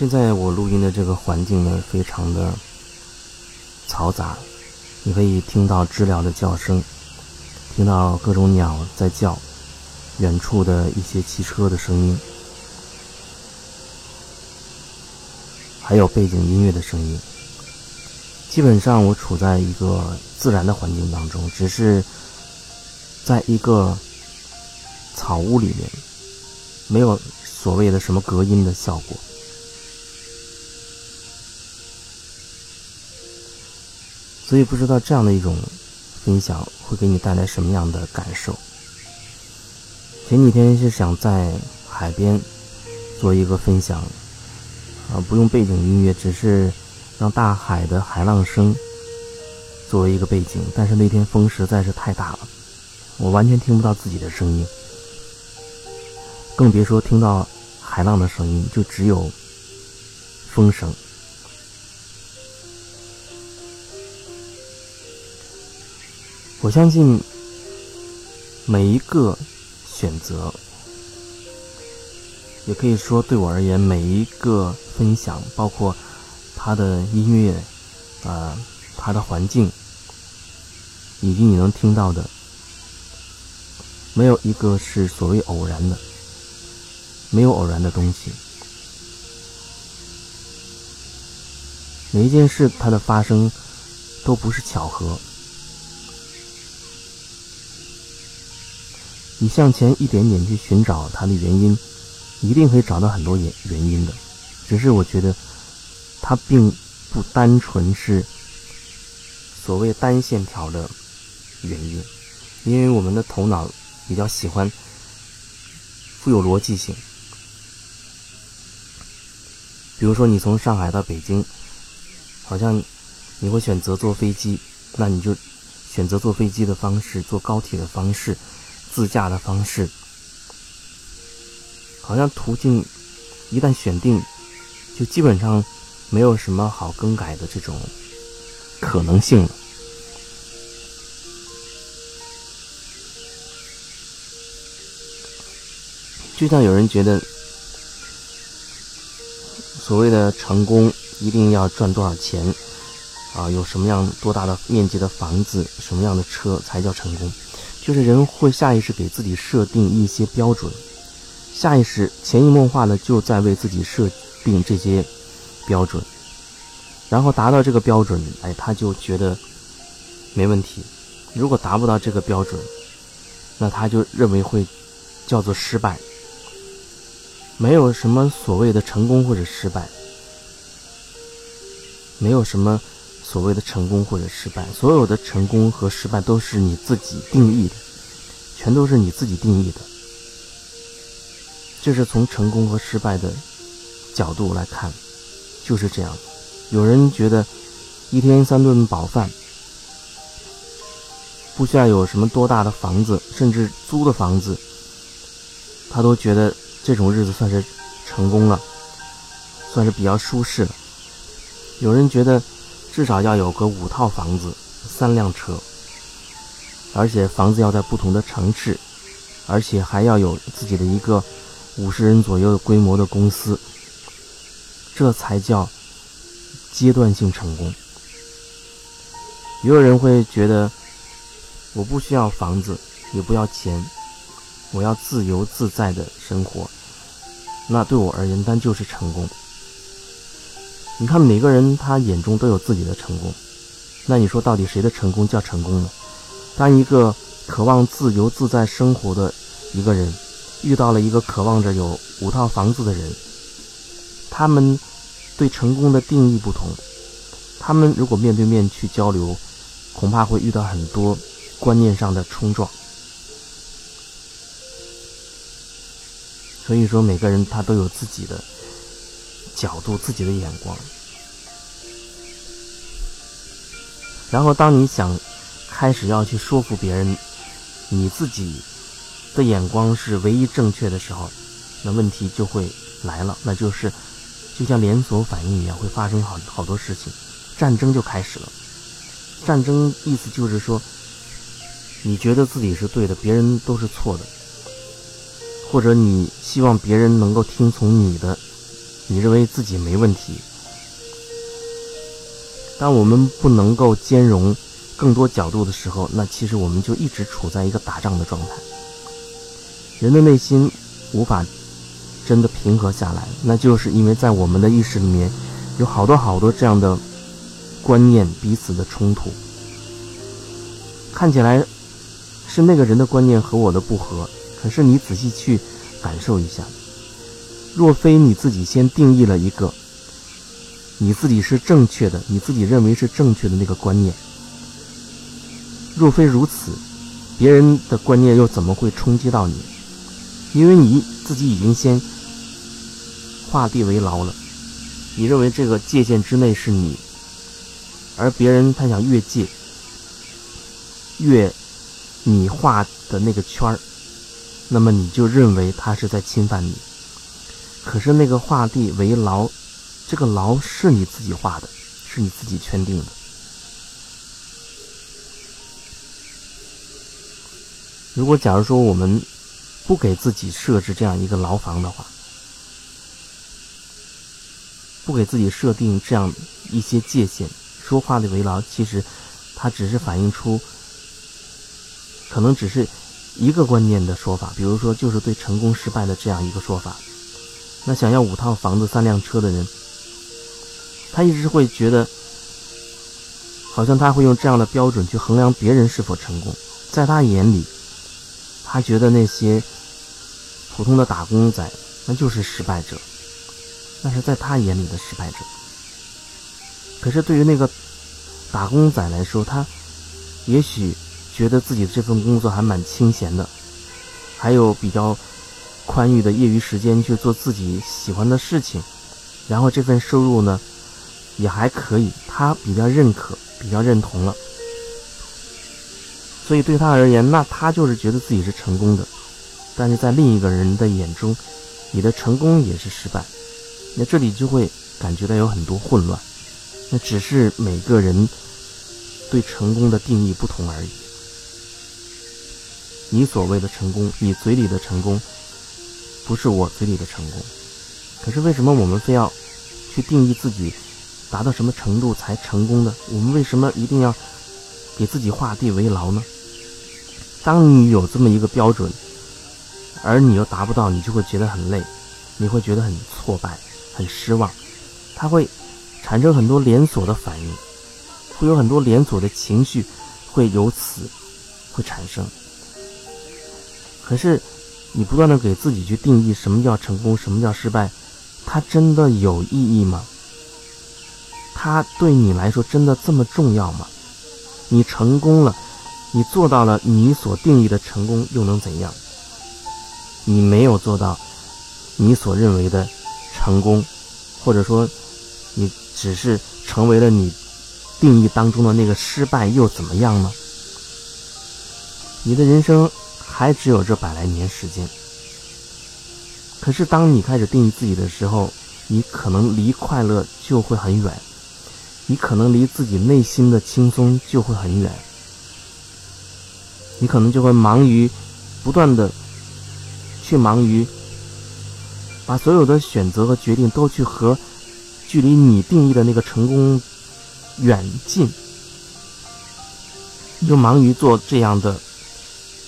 现在我录音的这个环境呢，非常的嘈杂，你可以听到知了的叫声，听到各种鸟在叫，远处的一些汽车的声音，还有背景音乐的声音。基本上我处在一个自然的环境当中，只是在一个草屋里面，没有所谓的什么隔音的效果。所以不知道这样的一种分享会给你带来什么样的感受。前几天是想在海边做一个分享，啊，不用背景音乐，只是让大海的海浪声作为一个背景。但是那天风实在是太大了，我完全听不到自己的声音，更别说听到海浪的声音，就只有风声。我相信每一个选择，也可以说对我而言，每一个分享，包括他的音乐，啊，他的环境，以及你能听到的，没有一个是所谓偶然的，没有偶然的东西。每一件事它的发生都不是巧合。你向前一点点去寻找它的原因，一定可以找到很多原原因的。只是我觉得，它并不单纯是所谓单线条的原因，因为我们的头脑比较喜欢富有逻辑性。比如说，你从上海到北京，好像你会选择坐飞机，那你就选择坐飞机的方式，坐高铁的方式。自驾的方式，好像途径一旦选定，就基本上没有什么好更改的这种可能性了。就像有人觉得，所谓的成功一定要赚多少钱啊，有什么样多大的面积的房子，什么样的车才叫成功？就是人会下意识给自己设定一些标准，下意识潜移默化的就在为自己设定这些标准，然后达到这个标准，哎，他就觉得没问题。如果达不到这个标准，那他就认为会叫做失败。没有什么所谓的成功或者失败，没有什么。所谓的成功或者失败，所有的成功和失败都是你自己定义的，全都是你自己定义的。这是从成功和失败的角度来看，就是这样。有人觉得一天三顿饱饭，不需要有什么多大的房子，甚至租的房子，他都觉得这种日子算是成功了，算是比较舒适了。有人觉得。至少要有个五套房子，三辆车，而且房子要在不同的城市，而且还要有自己的一个五十人左右规模的公司，这才叫阶段性成功。也有人会觉得，我不需要房子，也不要钱，我要自由自在的生活，那对我而言，那就是成功。你看，每个人他眼中都有自己的成功，那你说到底谁的成功叫成功呢？当一个渴望自由自在生活的一个人遇到了一个渴望着有五套房子的人，他们对成功的定义不同，他们如果面对面去交流，恐怕会遇到很多观念上的冲撞。所以说，每个人他都有自己的。角度自己的眼光，然后当你想开始要去说服别人，你自己的眼光是唯一正确的时候，那问题就会来了，那就是就像连锁反应一样，会发生好好多事情，战争就开始了。战争意思就是说，你觉得自己是对的，别人都是错的，或者你希望别人能够听从你的。你认为自己没问题。当我们不能够兼容更多角度的时候，那其实我们就一直处在一个打仗的状态。人的内心无法真的平和下来，那就是因为在我们的意识里面有好多好多这样的观念彼此的冲突。看起来是那个人的观念和我的不合，可是你仔细去感受一下，若非你自己先定义了一个你自己是正确的，你自己认为是正确的那个观念，若非如此，别人的观念又怎么会冲击到你？因为你自己已经先画地为牢了，你认为这个界限之内是你，而别人他想越界。越你画的那个圈儿，那么你就认为他是在侵犯你。可是那个画地为牢，这个牢是你自己画的，是你自己圈定的。如果假如说我们不给自己设置这样一个牢房的话，不给自己设定这样一些界限，说画地为牢，其实它只是反映出。可能只是一个观念的说法，比如说就是对成功失败的这样一个说法。那想要五套房子三辆车的人，他一直会觉得，好像他会用这样的标准去衡量别人是否成功。在他眼里，他觉得那些普通的打工仔那就是失败者，那是在他眼里的失败者。可是对于那个打工仔来说，他也许。觉得自己这份工作还蛮清闲的，还有比较宽裕的业余时间去做自己喜欢的事情，然后这份收入呢也还可以，他比较认可，比较认同了，所以对他而言，那他就是觉得自己是成功的，但是在另一个人的眼中，你的成功也是失败，那这里就会感觉到有很多混乱，那只是每个人对成功的定义不同而已。你所谓的成功，你嘴里的成功，不是我嘴里的成功。可是为什么我们非要去定义自己达到什么程度才成功的？我们为什么一定要给自己画地为牢呢？当你有这么一个标准，而你又达不到，你就会觉得很累，你会觉得很挫败、很失望，它会产生很多连锁的反应，会有很多连锁的情绪会由此会产生。可是，你不断的给自己去定义什么叫成功，什么叫失败，它真的有意义吗？它对你来说真的这么重要吗？你成功了，你做到了你所定义的成功，又能怎样？你没有做到你所认为的成功，或者说你只是成为了你定义当中的那个失败，又怎么样呢？你的人生。还只有这百来年时间，可是当你开始定义自己的时候，你可能离快乐就会很远，你可能离自己内心的轻松就会很远，你可能就会忙于不断的去忙于把所有的选择和决定都去和距离你定义的那个成功远近，你就忙于做这样的。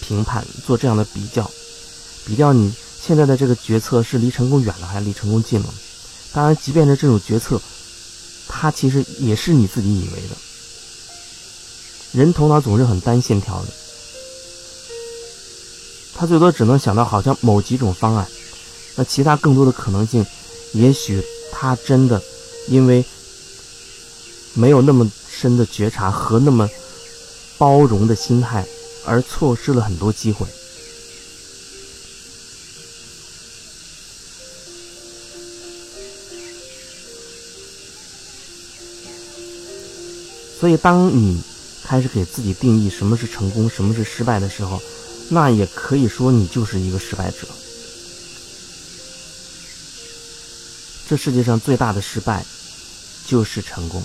评判做这样的比较，比较你现在的这个决策是离成功远了还是离成功近了？当然，即便是这种决策，它其实也是你自己以为的。人头脑总是很单线条的，他最多只能想到好像某几种方案，那其他更多的可能性，也许他真的因为没有那么深的觉察和那么包容的心态。而错失了很多机会，所以当你开始给自己定义什么是成功，什么是失败的时候，那也可以说你就是一个失败者。这世界上最大的失败就是成功。